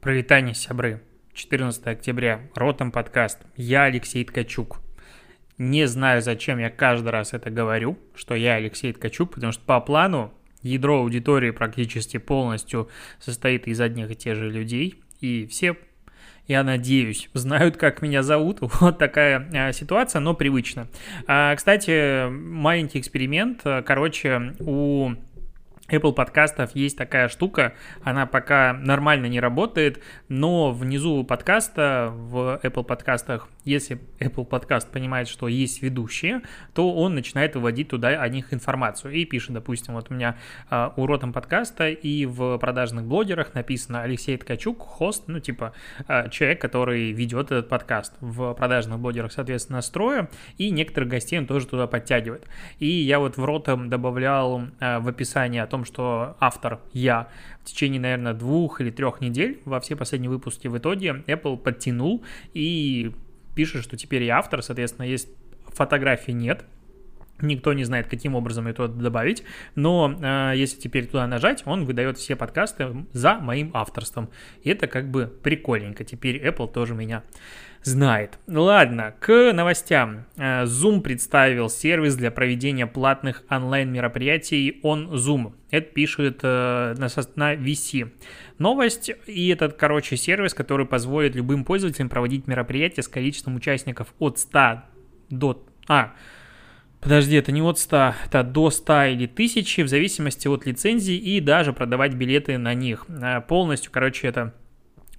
Провитание, сябры. 14 октября. Ротом подкаст. Я Алексей Ткачук. Не знаю, зачем я каждый раз это говорю, что я Алексей Ткачук, потому что по плану ядро аудитории практически полностью состоит из одних и тех же людей, и все я надеюсь, знают, как меня зовут. Вот такая а, ситуация, но привычно. А, кстати, маленький эксперимент. Короче, у Apple подкастов есть такая штука, она пока нормально не работает, но внизу подкаста, в Apple подкастах, если Apple подкаст понимает, что есть ведущие, то он начинает выводить туда о них информацию и пишет, допустим, вот у меня uh, у Ротом подкаста и в продажных блогерах написано Алексей Ткачук, хост, ну типа uh, человек, который ведет этот подкаст. В продажных блогерах, соответственно, настрою, и некоторых гостей он тоже туда подтягивает. И я вот в Ротом добавлял uh, в описание о том, том, что автор я в течение, наверное, двух или трех недель во все последние выпуски в итоге Apple подтянул и пишет, что теперь я автор, соответственно, есть фотографий нет, Никто не знает, каким образом это добавить, но э, если теперь туда нажать, он выдает все подкасты за моим авторством. И это как бы прикольненько. Теперь Apple тоже меня знает. Ладно, к новостям. Э, Zoom представил сервис для проведения платных онлайн-мероприятий on Zoom. Это пишет э, на, на VC. Новость, и этот, короче, сервис, который позволит любым пользователям проводить мероприятия с количеством участников от 100 до... А, Подожди, это не от 100, это до 100 или 1000, в зависимости от лицензии, и даже продавать билеты на них. Э, полностью, короче, это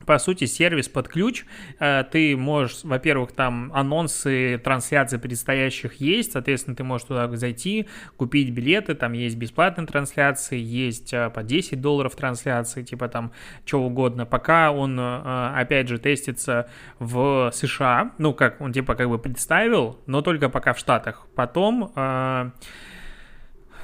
по сути, сервис под ключ. Э, ты можешь, во-первых, там анонсы трансляций предстоящих есть, соответственно, ты можешь туда зайти, купить билеты, там есть бесплатные трансляции, есть э, по 10 долларов трансляции, типа там что угодно. Пока он, э, опять же, тестится в США, ну, как он типа как бы представил, но только пока в Штатах. Потом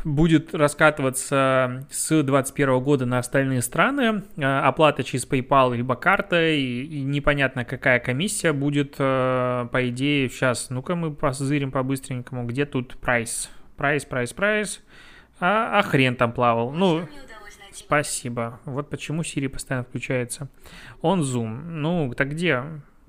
будет раскатываться с 2021 года на остальные страны. Э, оплата через PayPal либо карта, и непонятно, какая комиссия будет, э, по идее, сейчас, ну-ка мы позырим по-быстренькому, где тут прайс? Price, price, price. А, а хрен там плавал. Ну, спасибо. Вот почему Siri постоянно включается. Он Zoom. Ну, так где?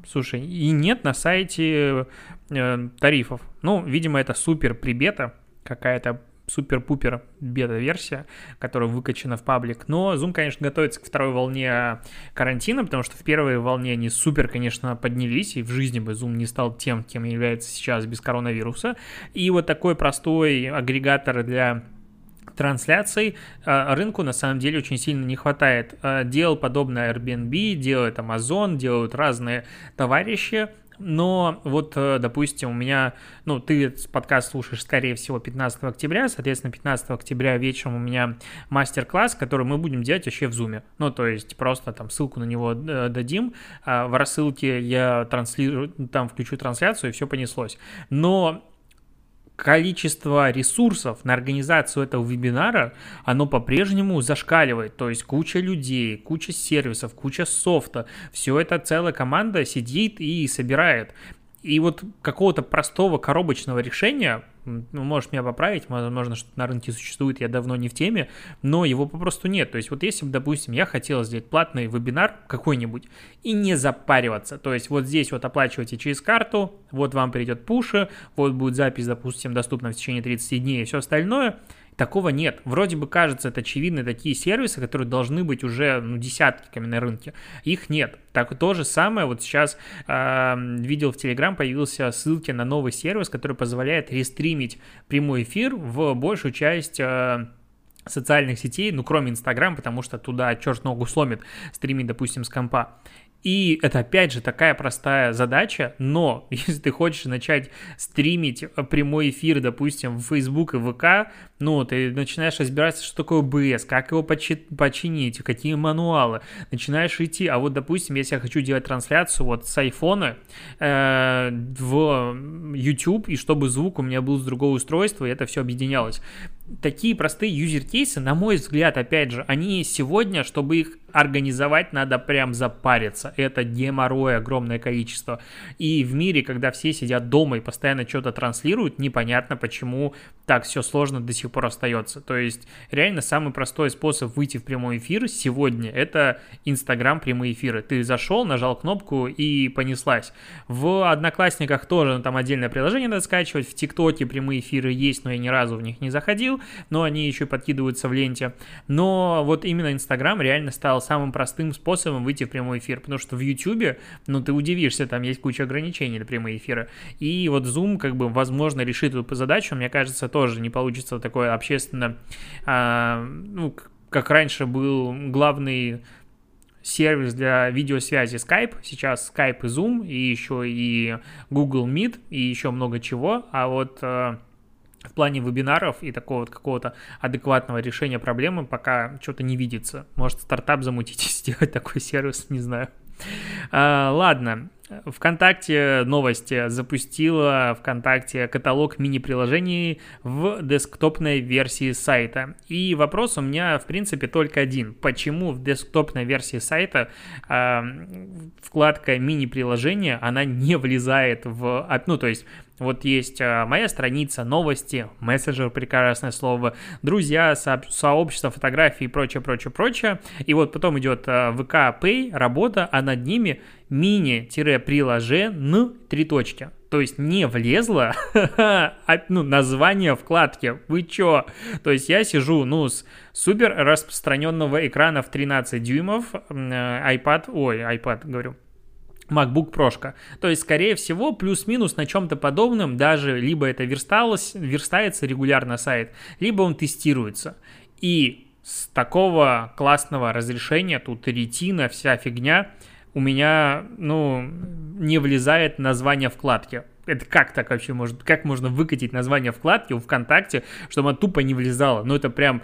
Слушай, и нет на сайте э, тарифов. Ну, видимо, это супер пребета какая-то супер-пупер бета-версия, которая выкачана в паблик. Но Zoom, конечно, готовится к второй волне карантина, потому что в первой волне они супер, конечно, поднялись, и в жизни бы Zoom не стал тем, кем является сейчас без коронавируса. И вот такой простой агрегатор для трансляций а, рынку на самом деле очень сильно не хватает. А, делал подобное Airbnb, делает Amazon, делают разные товарищи, но вот, э, допустим, у меня, ну, ты подкаст слушаешь, скорее всего, 15 октября, соответственно, 15 октября вечером у меня мастер-класс, который мы будем делать вообще в зуме. Ну, то есть просто там ссылку на него э, дадим, а в рассылке я транслирую, там включу трансляцию, и все понеслось. Но количество ресурсов на организацию этого вебинара, оно по-прежнему зашкаливает. То есть куча людей, куча сервисов, куча софта. Все это целая команда сидит и собирает. И вот какого-то простого коробочного решения, ну, можешь меня поправить, возможно, что на рынке существует, я давно не в теме, но его попросту нет. То есть вот если бы, допустим, я хотел сделать платный вебинар какой-нибудь и не запариваться, то есть вот здесь вот оплачивайте через карту, вот вам придет пуши, вот будет запись, допустим, доступна в течение 30 дней и все остальное – Такого нет. Вроде бы кажется, это очевидно, такие сервисы, которые должны быть уже ну, десятками на рынке. Их нет. Так то же самое, вот сейчас э, видел в Телеграм, появился ссылки на новый сервис, который позволяет рестримить прямой эфир в большую часть э, социальных сетей, ну, кроме Инстаграм, потому что туда черт ногу сломит стримить, допустим, с компа. И это опять же такая простая задача, но если ты хочешь начать стримить прямой эфир, допустим, в Facebook и ВК, ну, ты начинаешь разбираться, что такое OBS, как его почи- починить, какие мануалы, начинаешь идти, а вот, допустим, если я хочу делать трансляцию вот с айфона э, в YouTube, и чтобы звук у меня был с другого устройства, и это все объединялось, такие простые юзер-кейсы, на мой взгляд, опять же, они сегодня, чтобы их организовать, надо прям запариться. Это геморрой огромное количество. И в мире, когда все сидят дома и постоянно что-то транслируют, непонятно, почему так все сложно до сих пор остается. То есть, реально, самый простой способ выйти в прямой эфир сегодня – это Инстаграм прямые эфиры. Ты зашел, нажал кнопку и понеслась. В Одноклассниках тоже ну, там отдельное приложение надо скачивать, в ТикТоке прямые эфиры есть, но я ни разу в них не заходил, но они еще подкидываются в ленте. Но вот именно Инстаграм реально стал самым простым способом выйти в прямой эфир, потому что в Ютубе, ну, ты удивишься, там есть куча ограничений на прямые эфиры. И вот Zoom, как бы, возможно, решит эту задачу, мне кажется, тоже не получится такое общественно, а, ну, как раньше был главный сервис для видеосвязи Skype, сейчас Skype и Zoom, и еще и Google Meet, и еще много чего, а вот а, в плане вебинаров и такого вот какого-то адекватного решения проблемы пока что-то не видится. Может, стартап замутить и сделать такой сервис, не знаю. А, ладно, ВКонтакте новости запустила ВКонтакте каталог мини-приложений в десктопной версии сайта. И вопрос у меня, в принципе, только один. Почему в десктопной версии сайта э, вкладка мини-приложения, она не влезает в... Ну, то есть вот есть а, моя страница, новости, мессенджер, прекрасное слово, друзья, со сообщество, фотографии и прочее, прочее, прочее. И вот потом идет а, ВК Pay, работа, а над ними мини-приложен, три точки. То есть не влезло а, ну, название вкладки. Вы чё? То есть я сижу, ну, с супер распространенного экрана в 13 дюймов, iPad, ой, iPad, говорю, MacBook Pro. То есть, скорее всего, плюс-минус на чем-то подобном, даже либо это версталось, верстается регулярно сайт, либо он тестируется. И с такого классного разрешения, тут ретина, вся фигня, у меня, ну, не влезает название вкладки. Это как так вообще может, как можно выкатить название вкладки у ВКонтакте, чтобы она тупо не влезала? Ну, это прям,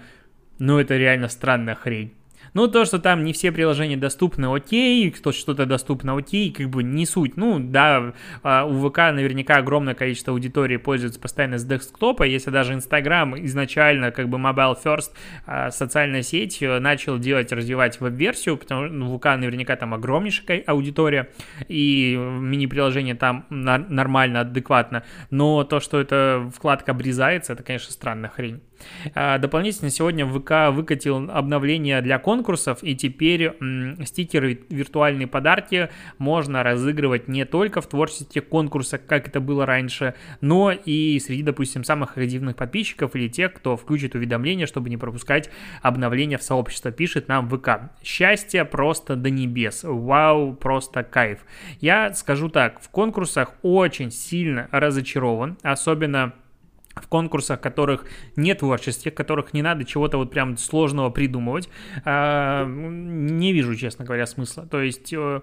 ну, это реально странная хрень. Ну, то, что там не все приложения доступны, окей, кто что-то доступно, окей, как бы не суть. Ну, да, а, у ВК наверняка огромное количество аудитории пользуется постоянно с десктопа, если даже Инстаграм изначально, как бы mobile first, а, социальная сеть э, начал делать, развивать веб-версию, потому что ну, ВК наверняка там огромнейшая аудитория, и мини-приложение там нормально, адекватно, но то, что эта вкладка обрезается, это, конечно, странная хрень. А, дополнительно сегодня ВК выкатил обновление для конкурсов, и теперь стикеры виртуальные подарки можно разыгрывать не только в творчестве конкурса, как это было раньше, но и среди, допустим, самых активных подписчиков или тех, кто включит уведомления, чтобы не пропускать обновления в сообщество, пишет нам ВК. Счастье просто до небес. Вау, просто кайф. Я скажу так, в конкурсах очень сильно разочарован, особенно в конкурсах, которых нет творчества, которых не надо чего-то вот прям сложного придумывать, а, не вижу, честно говоря, смысла. То есть э,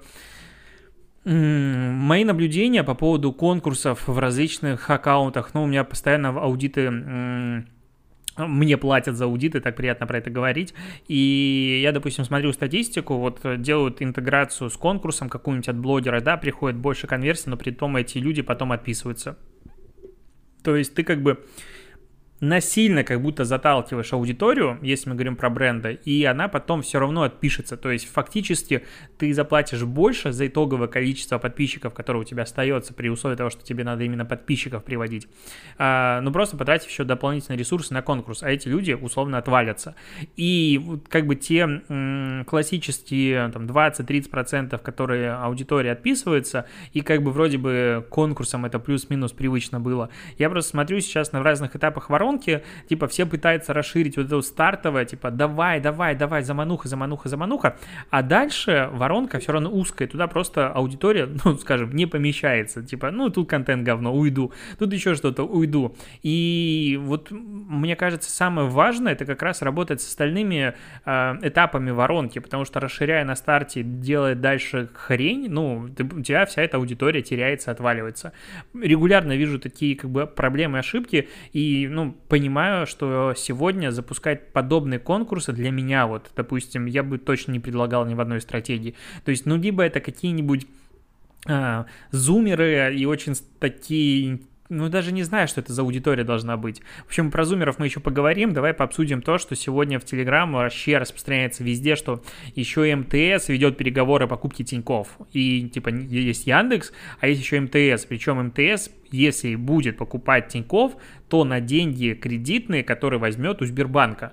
мои наблюдения по поводу конкурсов в различных аккаунтах, ну, у меня постоянно аудиты мне платят за аудиты, так приятно про это говорить. И я, допустим, смотрю статистику, вот делают интеграцию с конкурсом какую-нибудь от блогера, да, приходит больше конверсий, но при том эти люди потом отписываются. То есть ты как бы насильно как будто заталкиваешь аудиторию, если мы говорим про бренды, и она потом все равно отпишется. То есть фактически ты заплатишь больше за итоговое количество подписчиков, которое у тебя остается при условии того, что тебе надо именно подписчиков приводить. А, ну просто потратив еще дополнительные ресурсы на конкурс, а эти люди условно отвалятся. И как бы те м, классические там 20-30%, которые аудитория отписывается, и как бы вроде бы конкурсом это плюс-минус привычно было. Я просто смотрю сейчас на разных этапах ворон, воронке, типа, все пытаются расширить вот вот стартовое, типа, давай, давай, давай, замануха, замануха, замануха, а дальше воронка все равно узкая, туда просто аудитория, ну, скажем, не помещается, типа, ну, тут контент говно, уйду, тут еще что-то, уйду. И вот, мне кажется, самое важное, это как раз работать с остальными э, этапами воронки, потому что расширяя на старте, делая дальше хрень, ну, ты, у тебя вся эта аудитория теряется, отваливается. Регулярно вижу такие, как бы, проблемы, ошибки, и, ну, понимаю, что сегодня запускать подобные конкурсы для меня, вот, допустим, я бы точно не предлагал ни в одной стратегии. То есть, ну, либо это какие-нибудь а, зумеры и очень такие ну, даже не знаю, что это за аудитория должна быть. В общем, про зумеров мы еще поговорим. Давай пообсудим то, что сегодня в Телеграм вообще распространяется везде, что еще МТС ведет переговоры о покупке Тиньков. И, типа, есть Яндекс, а есть еще МТС. Причем МТС, если будет покупать Тиньков, то на деньги кредитные, которые возьмет у Сбербанка.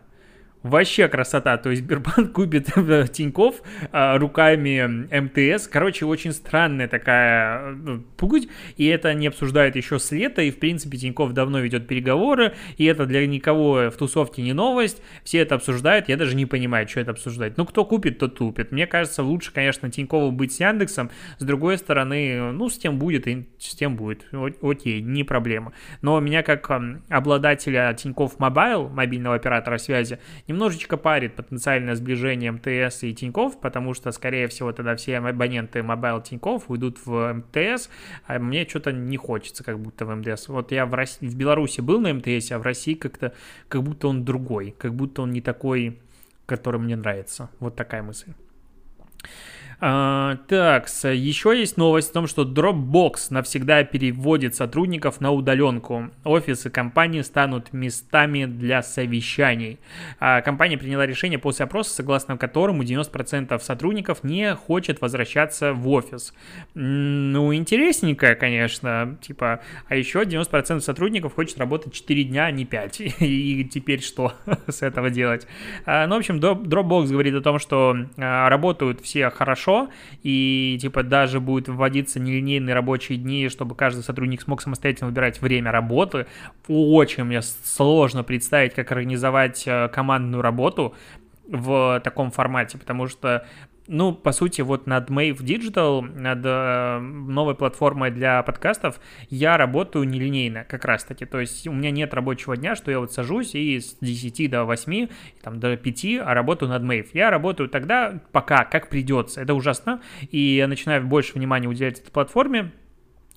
Вообще красота, то есть Сбербанк купит Тиньков а, руками МТС. Короче, очень странная такая ну, путь, и это не обсуждают еще с лета, и в принципе Тиньков давно ведет переговоры, и это для никого в тусовке не новость, все это обсуждают, я даже не понимаю, что это обсуждать. Ну, кто купит, тот купит. Мне кажется, лучше, конечно, Тинькову быть с Яндексом, с другой стороны, ну, с тем будет, и с тем будет, окей, не проблема. Но меня как обладателя Тинькофф Мобайл, мобильного оператора связи, немножечко парит потенциальное сближение МТС и Тинькофф, потому что, скорее всего, тогда все абоненты Mobile Тинькофф уйдут в МТС, а мне что-то не хочется как будто в МТС. Вот я в, России, в Беларуси был на МТС, а в России как-то, как будто он другой, как будто он не такой, который мне нравится. Вот такая мысль. А, так, еще есть новость о том, что Dropbox навсегда переводит сотрудников на удаленку. Офисы компании станут местами для совещаний. А, компания приняла решение после опроса, согласно которому 90% сотрудников не хочет возвращаться в офис. Ну, интересненько, конечно. Типа, а еще 90% сотрудников хочет работать 4 дня, а не 5. И теперь что с этого делать? А, ну, в общем, Dropbox говорит о том, что а, работают все хорошо, хорошо, и типа даже будет вводиться нелинейные рабочие дни, чтобы каждый сотрудник смог самостоятельно выбирать время работы. Очень мне сложно представить, как организовать э, командную работу в таком формате, потому что ну, по сути, вот над Mave Digital, над э, новой платформой для подкастов, я работаю нелинейно как раз-таки. То есть у меня нет рабочего дня, что я вот сажусь и с 10 до 8, там, до 5, а работаю над Mave. Я работаю тогда пока, как придется. Это ужасно. И я начинаю больше внимания уделять этой платформе,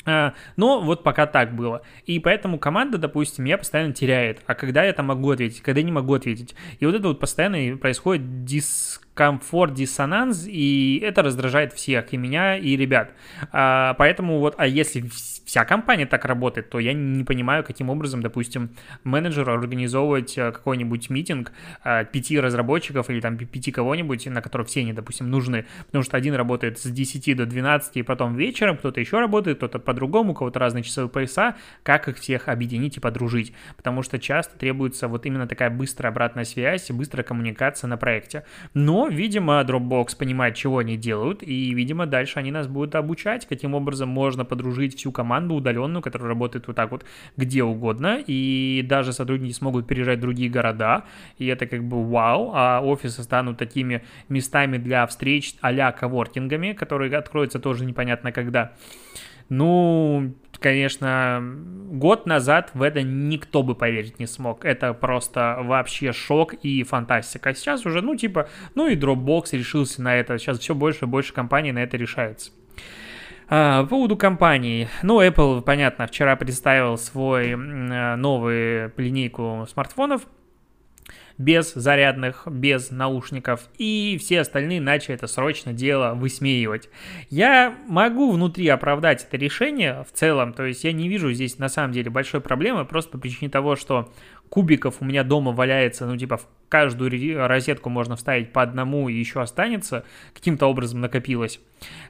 а, но вот пока так было. И поэтому команда, допустим, меня постоянно теряет. А когда я там могу ответить, когда не могу ответить. И вот это вот постоянно происходит дис комфорт, диссонанс, и это раздражает всех, и меня, и ребят. А, поэтому вот, а если вся компания так работает, то я не понимаю, каким образом, допустим, менеджеру организовывать э, какой-нибудь митинг а, пяти разработчиков или там пяти кого-нибудь, на которых все они, допустим, нужны, потому что один работает с 10 до 12, и потом вечером кто-то еще работает, кто-то по-другому, у кого-то разные часовые пояса, как их всех объединить и подружить, потому что часто требуется вот именно такая быстрая обратная связь, быстрая коммуникация на проекте. Но видимо, Dropbox понимает, чего они делают, и, видимо, дальше они нас будут обучать, каким образом можно подружить всю команду удаленную, которая работает вот так вот где угодно, и даже сотрудники смогут переезжать в другие города, и это как бы вау, а офисы станут такими местами для встреч а-ля коворкингами, которые откроются тоже непонятно когда. Ну, конечно, год назад в это никто бы поверить не смог. Это просто вообще шок и фантастика. А сейчас уже, ну, типа, ну и Dropbox решился на это. Сейчас все больше и больше компаний на это решается. А, по поводу компаний. Ну, Apple, понятно, вчера представил свой новую линейку смартфонов – без зарядных, без наушников, и все остальные начали это срочно дело высмеивать. Я могу внутри оправдать это решение в целом, то есть я не вижу здесь на самом деле большой проблемы, просто по причине того, что кубиков у меня дома валяется, ну, типа, в каждую розетку можно вставить по одному и еще останется, каким-то образом накопилось.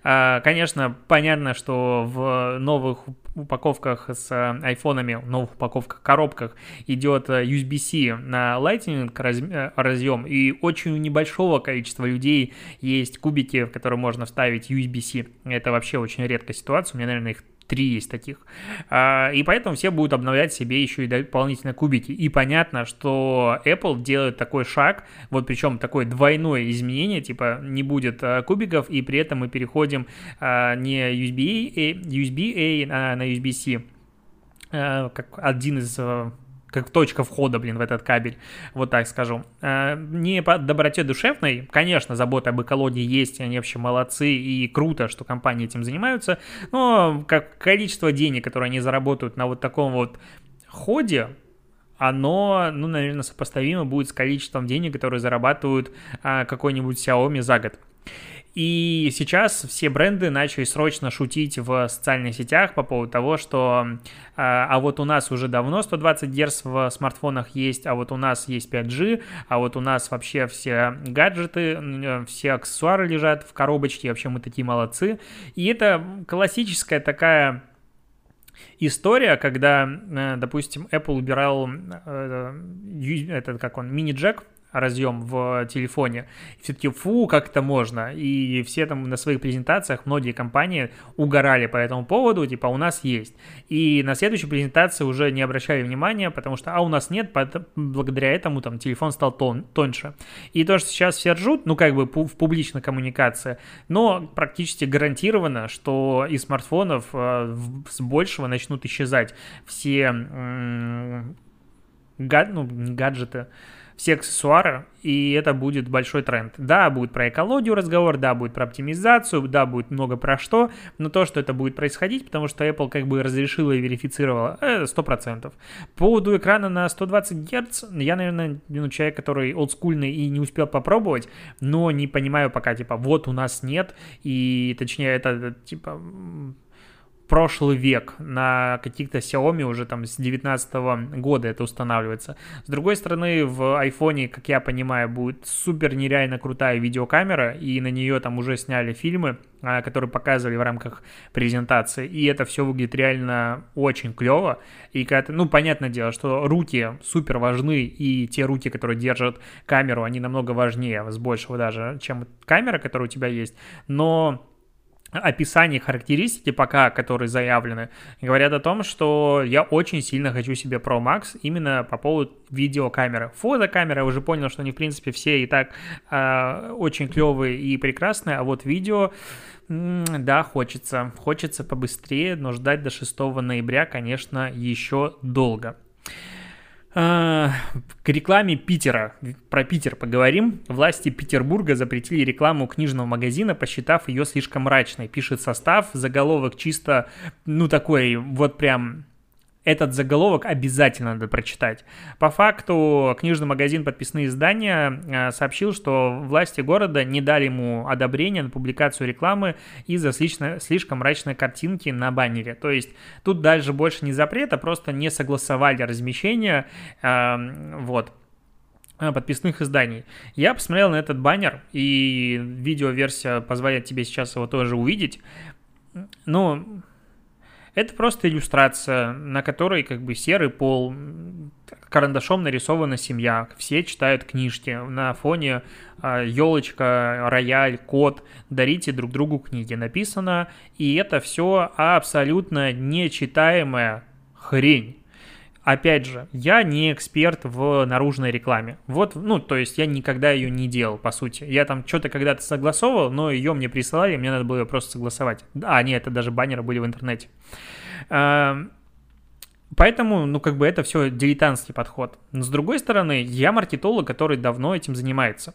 А, конечно, понятно, что в новых упаковках с айфонами, в новых упаковках, коробках идет USB-C на Lightning э, разъем, и очень у небольшого количества людей есть кубики, в которые можно вставить USB-C. Это вообще очень редкая ситуация, у меня, наверное, их три есть таких. А, и поэтому все будут обновлять себе еще и дополнительно кубики. И понятно, что Apple делает такой шаг, вот причем такое двойное изменение, типа не будет а, кубиков, и при этом мы переходим а, не USB-A, USB-A на USB-C как один из как точка входа, блин, в этот кабель, вот так скажу. Э, не по доброте душевной, конечно, забота об экологии есть, они вообще молодцы, и круто, что компании этим занимаются, но как количество денег, которые они заработают на вот таком вот ходе, оно, ну, наверное, сопоставимо будет с количеством денег, которые зарабатывают а, какой-нибудь Xiaomi за год. И сейчас все бренды начали срочно шутить в социальных сетях по поводу того, что а, а вот у нас уже давно 120 Гц в смартфонах есть, а вот у нас есть 5G, а вот у нас вообще все гаджеты, э, все аксессуары лежат в коробочке, вообще мы такие молодцы. И это классическая такая история, когда, э, допустим, Apple убирал э, этот, как он, мини-джек разъем в телефоне. Все-таки фу, как это можно. И все там на своих презентациях, многие компании угорали по этому поводу, типа, у нас есть. И на следующей презентации уже не обращали внимания, потому что, а у нас нет, благодаря этому там телефон стал тон, тоньше. И то, что сейчас все ржут, ну, как бы в публичной коммуникации, но практически гарантированно, что из смартфонов э, с большего начнут исчезать все гад, ну, гаджеты, все аксессуары, и это будет большой тренд. Да, будет про экологию разговор, да, будет про оптимизацию, да, будет много про что, но то, что это будет происходить, потому что Apple как бы разрешила и верифицировала, это 100%. По поводу экрана на 120 Гц, я, наверное, ну, человек, который олдскульный и не успел попробовать, но не понимаю пока, типа, вот у нас нет, и точнее это, типа, прошлый век. На каких-то Xiaomi уже там с 19 года это устанавливается. С другой стороны, в iPhone, как я понимаю, будет супер нереально крутая видеокамера, и на нее там уже сняли фильмы, а, которые показывали в рамках презентации, и это все выглядит реально очень клево. И когда ну, понятное дело, что руки супер важны, и те руки, которые держат камеру, они намного важнее, с большего даже, чем камера, которая у тебя есть, но описании характеристики пока, которые заявлены, говорят о том, что я очень сильно хочу себе Pro Max именно по поводу видеокамеры. Фотокамера, я уже понял, что они, в принципе, все и так э, очень клевые и прекрасные, а вот видео, да, хочется. Хочется побыстрее, но ждать до 6 ноября, конечно, еще долго. А, к рекламе Питера. Про Питер поговорим. Власти Петербурга запретили рекламу книжного магазина, посчитав ее слишком мрачной. Пишет состав, заголовок чисто, ну такой, вот прям этот заголовок обязательно надо прочитать. По факту, книжный магазин «Подписные издания» э, сообщил, что власти города не дали ему одобрения на публикацию рекламы из-за слишком, мрачной картинки на баннере. То есть тут дальше больше не запрет, а просто не согласовали размещение. Э, вот э, подписных изданий. Я посмотрел на этот баннер, и видеоверсия позволяет тебе сейчас его тоже увидеть. Ну, это просто иллюстрация, на которой как бы серый пол, карандашом нарисована семья, все читают книжки, на фоне елочка, рояль, кот, дарите друг другу книги. Написано, и это все абсолютно нечитаемая хрень. Опять же, я не эксперт в наружной рекламе. Вот, ну, то есть я никогда ее не делал, по сути. Я там что-то когда-то согласовывал, но ее мне присылали, мне надо было ее просто согласовать. А, нет, это даже баннеры были в интернете. Эм, поэтому, ну, как бы это все дилетантский подход. Но с другой стороны, я маркетолог, который давно этим занимается.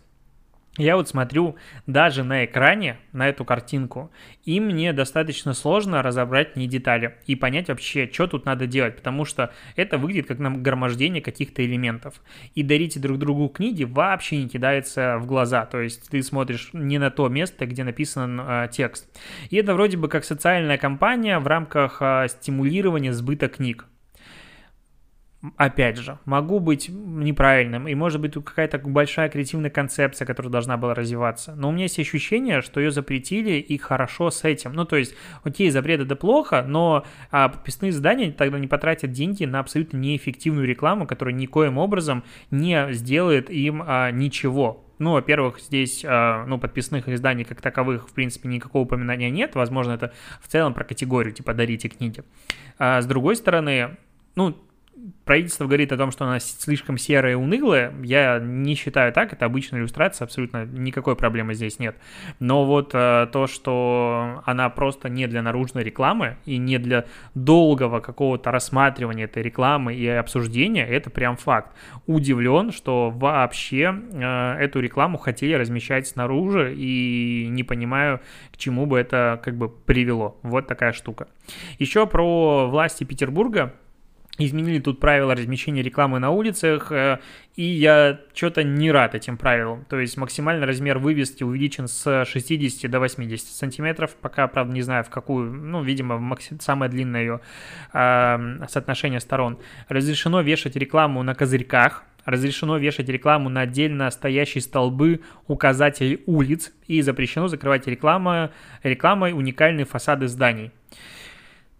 Я вот смотрю даже на экране, на эту картинку, и мне достаточно сложно разобрать не детали и понять вообще, что тут надо делать, потому что это выглядит как нагромождение каких-то элементов. И дарите друг другу книги вообще не кидается в глаза, то есть ты смотришь не на то место, где написан э, текст. И это вроде бы как социальная кампания в рамках э, стимулирования сбыта книг опять же, могу быть неправильным, и может быть какая-то большая креативная концепция, которая должна была развиваться, но у меня есть ощущение, что ее запретили и хорошо с этим. Ну, то есть, окей, запрет это плохо, но а, подписные издания тогда не потратят деньги на абсолютно неэффективную рекламу, которая никоим образом не сделает им а, ничего. Ну, во-первых, здесь, а, ну, подписных изданий как таковых, в принципе, никакого упоминания нет. Возможно, это в целом про категорию, типа, дарите книги. А с другой стороны, ну, правительство говорит о том, что она слишком серая и унылая, я не считаю так, это обычная иллюстрация, абсолютно никакой проблемы здесь нет. Но вот э, то, что она просто не для наружной рекламы и не для долгого какого-то рассматривания этой рекламы и обсуждения, это прям факт. Удивлен, что вообще э, эту рекламу хотели размещать снаружи и не понимаю, к чему бы это как бы привело. Вот такая штука. Еще про власти Петербурга изменили тут правила размещения рекламы на улицах, э, и я что-то не рад этим правилам. То есть максимальный размер вывески увеличен с 60 до 80 сантиметров, пока, правда, не знаю в какую, ну, видимо, максим, самое длинное ее э, соотношение сторон. Разрешено вешать рекламу на козырьках, разрешено вешать рекламу на отдельно стоящие столбы указателей улиц и запрещено закрывать реклама, рекламой уникальные фасады зданий.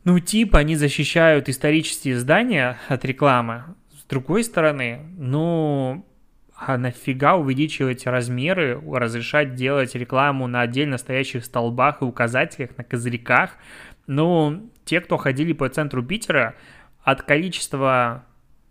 Ну, типа, они защищают исторические здания от рекламы. С другой стороны, ну, а нафига увеличивать размеры, разрешать делать рекламу на отдельно стоящих столбах и указателях, на козырьках? Ну, те, кто ходили по центру Питера, от количества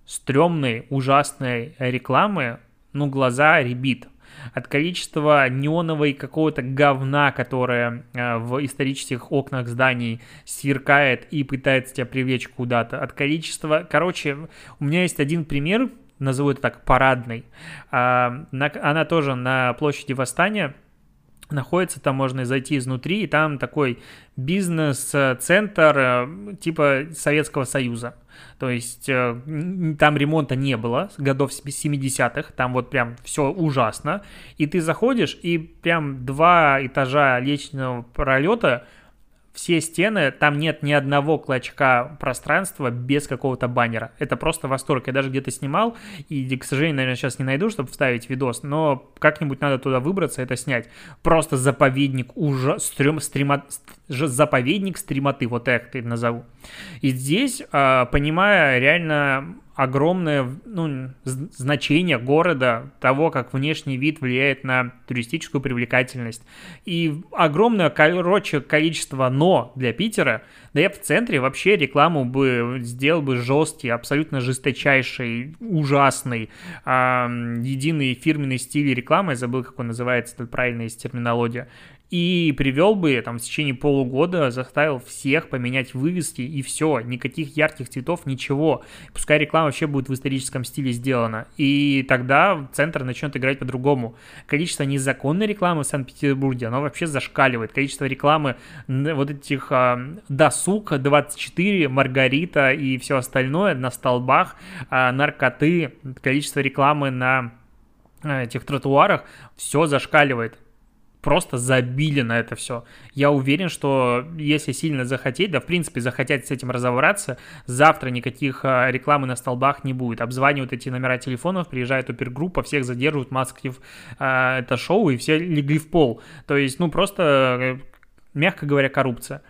стрёмной, ужасной рекламы, ну, глаза ребит от количества неоновой какого-то говна, которое э, в исторических окнах зданий сверкает и пытается тебя привлечь куда-то, от количества... Короче, у меня есть один пример, назову это так, парадный. А, она тоже на площади Восстания, находится, там можно зайти изнутри, и там такой бизнес-центр э, типа Советского Союза. То есть э, там ремонта не было с годов 70-х, там вот прям все ужасно. И ты заходишь, и прям два этажа лестничного пролета все стены, там нет ни одного клочка пространства без какого-то баннера. Это просто восторг. Я даже где-то снимал, и, к сожалению, наверное, сейчас не найду, чтобы вставить видос, но как-нибудь надо туда выбраться, это снять. Просто заповедник уже стрём, стрима, заповедник стримоты, вот так это назову. И здесь, а, понимая реально огромное ну, значение города, того, как внешний вид влияет на туристическую привлекательность. И огромное, короче, количество «но» для Питера. Да я в центре вообще рекламу бы сделал бы жесткий, абсолютно жесточайший, ужасный, э, единый фирменный стиль рекламы, я забыл, как он называется, это правильная терминология, и привел бы там в течение полугода, заставил всех поменять вывески и все, никаких ярких цветов, ничего. Пускай реклама вообще будет в историческом стиле сделана. И тогда центр начнет играть по-другому. Количество незаконной рекламы в Санкт-Петербурге, оно вообще зашкаливает. Количество рекламы вот этих а, досуг 24, Маргарита и все остальное на столбах, а, наркоты, количество рекламы на а, этих тротуарах, все зашкаливает просто забили на это все. Я уверен, что если сильно захотеть, да, в принципе, захотеть с этим разобраться, завтра никаких а, рекламы на столбах не будет. Обзванивают эти номера телефонов, приезжает опергруппа, всех задерживают, маскив а, это шоу, и все легли в пол. То есть, ну, просто, э, мягко говоря, коррупция.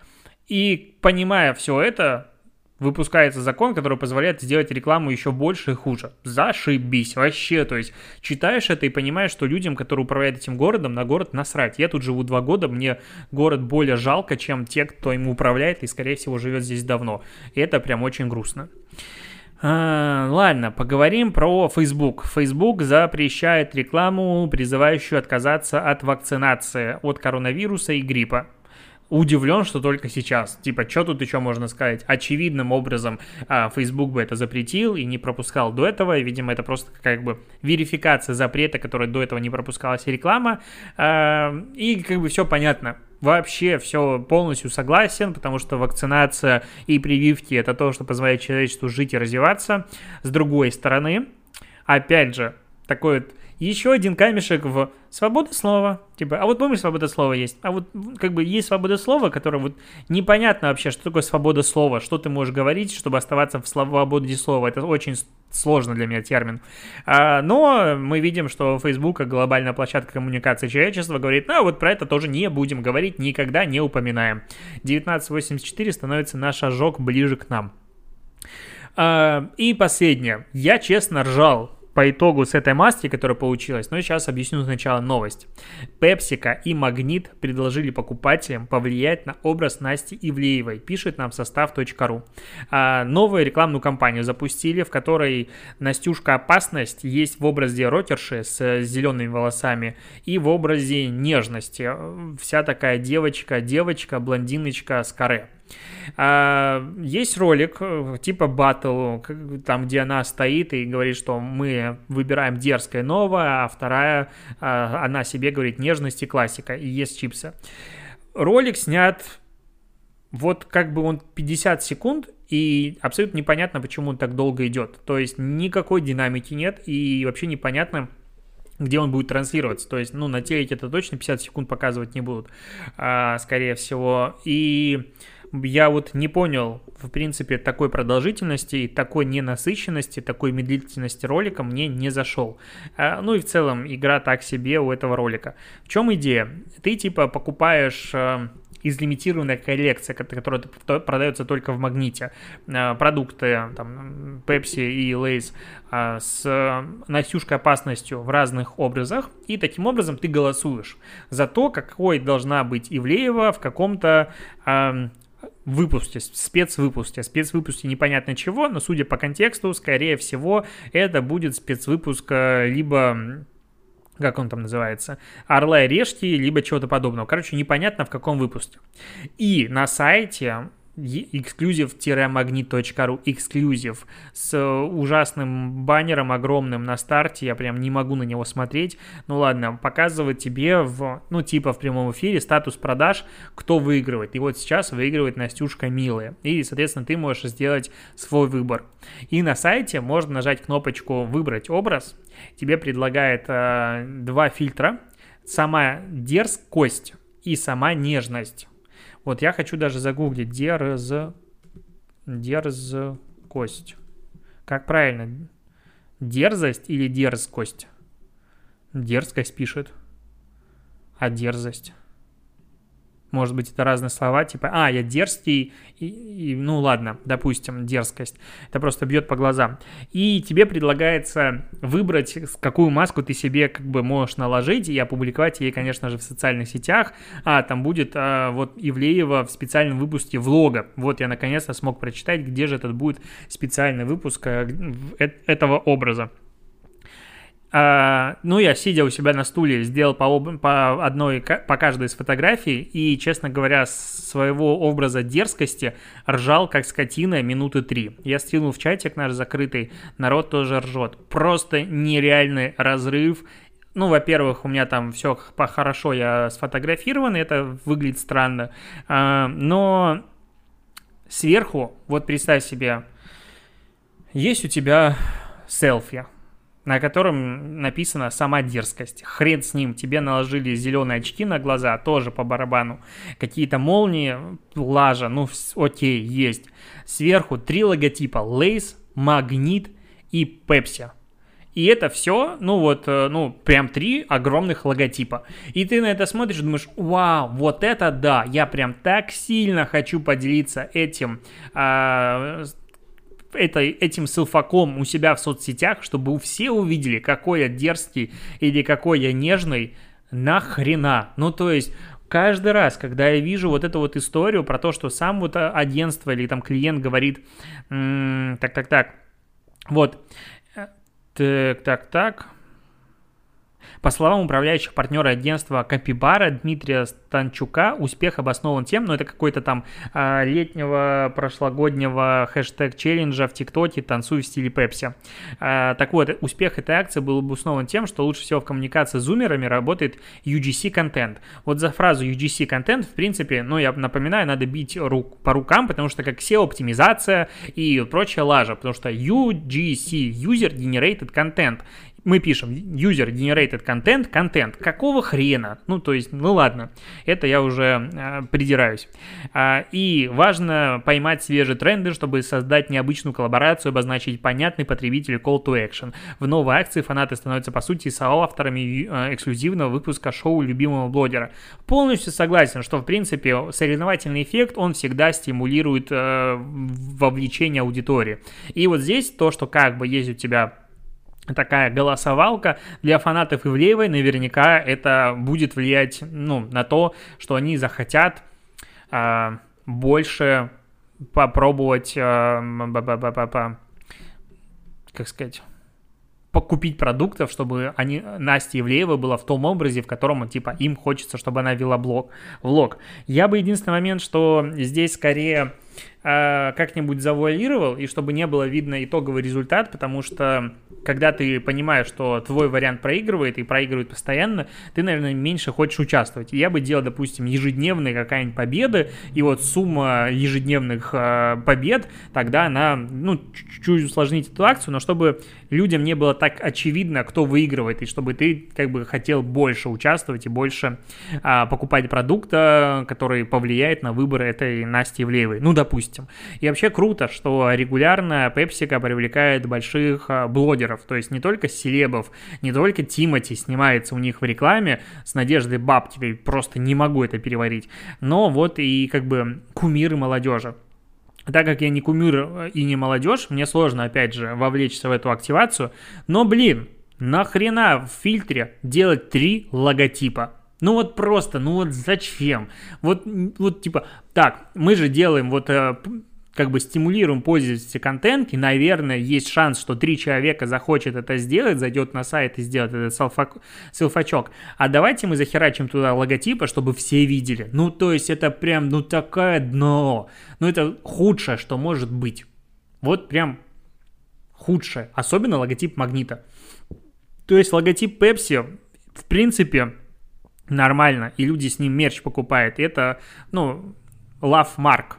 И понимая все это, выпускается закон, который позволяет сделать рекламу еще больше и хуже. Зашибись, вообще, то есть читаешь это и понимаешь, что людям, которые управляют этим городом, на город насрать. Я тут живу два года, мне город более жалко, чем те, кто им управляет и, скорее всего, живет здесь давно. И это прям очень грустно. А, ладно, поговорим про Facebook. Facebook запрещает рекламу, призывающую отказаться от вакцинации от коронавируса и гриппа удивлен, что только сейчас. Типа, что тут еще можно сказать? Очевидным образом а, Facebook бы это запретил и не пропускал до этого. И, видимо, это просто как бы верификация запрета, которая до этого не пропускалась реклама. А, и как бы все понятно. Вообще все полностью согласен, потому что вакцинация и прививки это то, что позволяет человечеству жить и развиваться. С другой стороны, опять же, такой вот еще один камешек в свободу слова. Типа, а вот помнишь, свобода слова есть? А вот как бы есть свобода слова, которая вот непонятно вообще, что такое свобода слова, что ты можешь говорить, чтобы оставаться в свободе слова. Это очень сложно для меня термин. А, но мы видим, что Facebook, как глобальная площадка коммуникации человечества, говорит, ну, вот про это тоже не будем говорить, никогда не упоминаем. 1984 становится наш ожог ближе к нам. А, и последнее. Я честно ржал по итогу с этой маски, которая получилась, но сейчас объясню сначала новость. Пепсика и Магнит предложили покупателям повлиять на образ Насти Ивлеевой, пишет нам состав.ру. А, новую рекламную кампанию запустили, в которой Настюшка Опасность есть в образе рокерши с зелеными волосами и в образе нежности. Вся такая девочка, девочка, блондиночка с каре. А, есть ролик э, типа батл, там, где она стоит и говорит, что мы выбираем дерзкое новое, а вторая, а, она себе говорит нежность и классика, и есть чипсы. Ролик снят вот как бы он 50 секунд, и абсолютно непонятно, почему он так долго идет. То есть никакой динамики нет, и вообще непонятно, где он будет транслироваться. То есть, ну, на телеке это точно 50 секунд показывать не будут, а, скорее всего. И я вот не понял, в принципе, такой продолжительности и такой ненасыщенности, такой медлительности ролика мне не зашел. А, ну и в целом игра так себе у этого ролика. В чем идея? Ты типа покупаешь а, из лимитированной коллекции, которая продается только в магните. Э, продукты, там, Pepsi и Lay's с Настюшкой опасностью в разных образах, и таким образом ты голосуешь за то, какой должна быть Ивлеева в каком-то выпуске, спецвыпуске. Спецвыпуске непонятно чего, но судя по контексту, скорее всего, это будет спецвыпуск либо как он там называется, Орла и Решки, либо чего-то подобного. Короче, непонятно в каком выпуске. И на сайте exclusive-magnet.ru эксклюзив с ужасным баннером огромным на старте, я прям не могу на него смотреть. Ну ладно, показывает тебе в, ну типа в прямом эфире статус продаж, кто выигрывает. И вот сейчас выигрывает Настюшка Милая. И, соответственно, ты можешь сделать свой выбор. И на сайте можно нажать кнопочку «Выбрать образ». Тебе предлагает э, два фильтра. Сама дерзкость и сама нежность. Вот я хочу даже загуглить дерз... Дерзкость. Как правильно? Дерзость или дерзкость? Дерзкость пишет. А дерзость? Может быть, это разные слова, типа, а, я дерзкий, и, и, ну ладно, допустим, дерзкость. Это просто бьет по глазам. И тебе предлагается выбрать, какую маску ты себе как бы можешь наложить, и опубликовать ей, конечно же, в социальных сетях. А, там будет а, вот Ивлеева в специальном выпуске влога. Вот я наконец-то смог прочитать, где же этот будет специальный выпуск а, этого образа. А, ну, я, сидя у себя на стуле, сделал по, по одной, по каждой из фотографий, и, честно говоря, своего образа дерзкости ржал, как скотина, минуты три. Я стянул в чатик наш закрытый, народ тоже ржет. Просто нереальный разрыв. Ну, во-первых, у меня там все хорошо, я сфотографирован, и это выглядит странно. А, но сверху, вот представь себе, есть у тебя селфи, на котором написано «сама дерзкость». Хрен с ним, тебе наложили зеленые очки на глаза, тоже по барабану. Какие-то молнии, лажа, ну окей, есть. Сверху три логотипа Lays, Магнит и Pepsi. И это все, ну вот, э, ну, прям три огромных логотипа. И ты на это смотришь и думаешь, вау, вот это да, я прям так сильно хочу поделиться этим а, этой, этим селфаком у себя в соцсетях, чтобы все увидели, какой я дерзкий или какой я нежный, нахрена. Ну, то есть, каждый раз, когда я вижу вот эту вот историю про то, что сам вот агентство или там клиент говорит, так-так-так, вот, так-так-так, по словам управляющих партнера агентства Капибара Дмитрия Станчука, успех обоснован тем, ну это какой-то там а, летнего прошлогоднего хэштег челленджа в ТикТоке «Танцуй в стиле Пепси». А, так вот, успех этой акции был обоснован тем, что лучше всего в коммуникации с зумерами работает UGC-контент. Вот за фразу UGC-контент, в принципе, ну я напоминаю, надо бить рук, по рукам, потому что как SEO-оптимизация и прочая лажа, потому что UGC, User Generated Content, мы пишем user generated content, контент. Какого хрена? Ну, то есть, ну ладно, это я уже э, придираюсь. А, и важно поймать свежие тренды, чтобы создать необычную коллаборацию, обозначить понятный потребителю call to action. В новой акции фанаты становятся, по сути, соавторами э, эксклюзивного выпуска шоу любимого блогера. Полностью согласен, что, в принципе, соревновательный эффект, он всегда стимулирует э, вовлечение аудитории. И вот здесь то, что как бы есть у тебя такая голосовалка для фанатов Ивлеевой, наверняка это будет влиять ну, на то, что они захотят э, больше попробовать, э, как сказать, покупить продуктов, чтобы они, Настя Ивлеева была в том образе, в котором, типа, им хочется, чтобы она вела блог, влог. Я бы единственный момент, что здесь скорее э, как-нибудь завуалировал, и чтобы не было видно итоговый результат, потому что когда ты понимаешь, что твой вариант проигрывает и проигрывает постоянно, ты, наверное, меньше хочешь участвовать. я бы делал, допустим, ежедневные какая-нибудь победы, и вот сумма ежедневных э, побед, тогда она, ну, чуть-чуть усложнить эту акцию, но чтобы людям не было так очевидно, кто выигрывает, и чтобы ты как бы хотел больше участвовать и больше а, покупать продукта, который повлияет на выбор этой Насти Ивлеевой. Ну, допустим. И вообще круто, что регулярно PepsiCo привлекает больших а, блогеров, то есть не только селебов, не только Тимати снимается у них в рекламе с Надеждой Бабкиной, просто не могу это переварить, но вот и как бы кумиры молодежи так как я не кумир и не молодежь, мне сложно, опять же, вовлечься в эту активацию. Но, блин, нахрена в фильтре делать три логотипа? Ну вот просто, ну вот зачем? Вот, вот типа, так, мы же делаем вот э, как бы стимулируем пользователя контент, и, наверное, есть шанс, что три человека захочет это сделать, зайдет на сайт и сделает этот селфак, селфачок. А давайте мы захерачим туда логотипы, чтобы все видели. Ну, то есть это прям, ну, такое дно. Ну, это худшее, что может быть. Вот прям худшее. Особенно логотип магнита. То есть логотип Pepsi, в принципе, нормально, и люди с ним мерч покупают. Это, ну, love mark,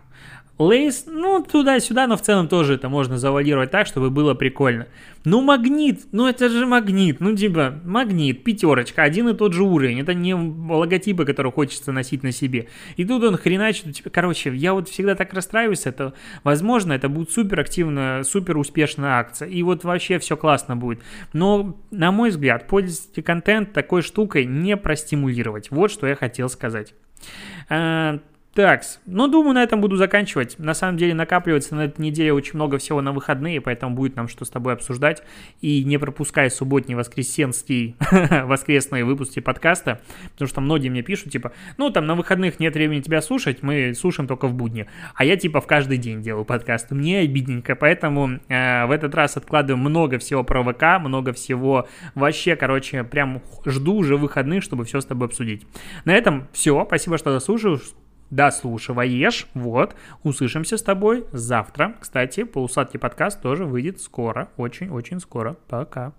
Лейс, ну, туда-сюда, но в целом тоже это можно завалировать так, чтобы было прикольно. Ну, магнит, ну это же магнит, ну типа, магнит, пятерочка, один и тот же уровень, это не логотипы, которые хочется носить на себе. И тут он хреначит, типа, короче, я вот всегда так расстраиваюсь, это, возможно, это будет супер активная, супер успешная акция, и вот вообще все классно будет. Но, на мой взгляд, пользовательский контент такой штукой не простимулировать, вот что я хотел сказать. Так, ну, думаю, на этом буду заканчивать. На самом деле накапливается на этой неделе очень много всего на выходные, поэтому будет нам что с тобой обсуждать. И не пропускай субботний, воскресенский, воскресные выпуски подкаста, потому что многие мне пишут, типа, ну, там на выходных нет времени тебя слушать, мы слушаем только в будни. А я, типа, в каждый день делаю подкаст. Мне обидненько, поэтому э, в этот раз откладываю много всего про ВК, много всего вообще, короче, прям жду уже выходных, чтобы все с тобой обсудить. На этом все. Спасибо, что дослушал дослушиваешь. Вот, услышимся с тобой завтра. Кстати, полусладкий подкаст тоже выйдет скоро, очень-очень скоро. Пока.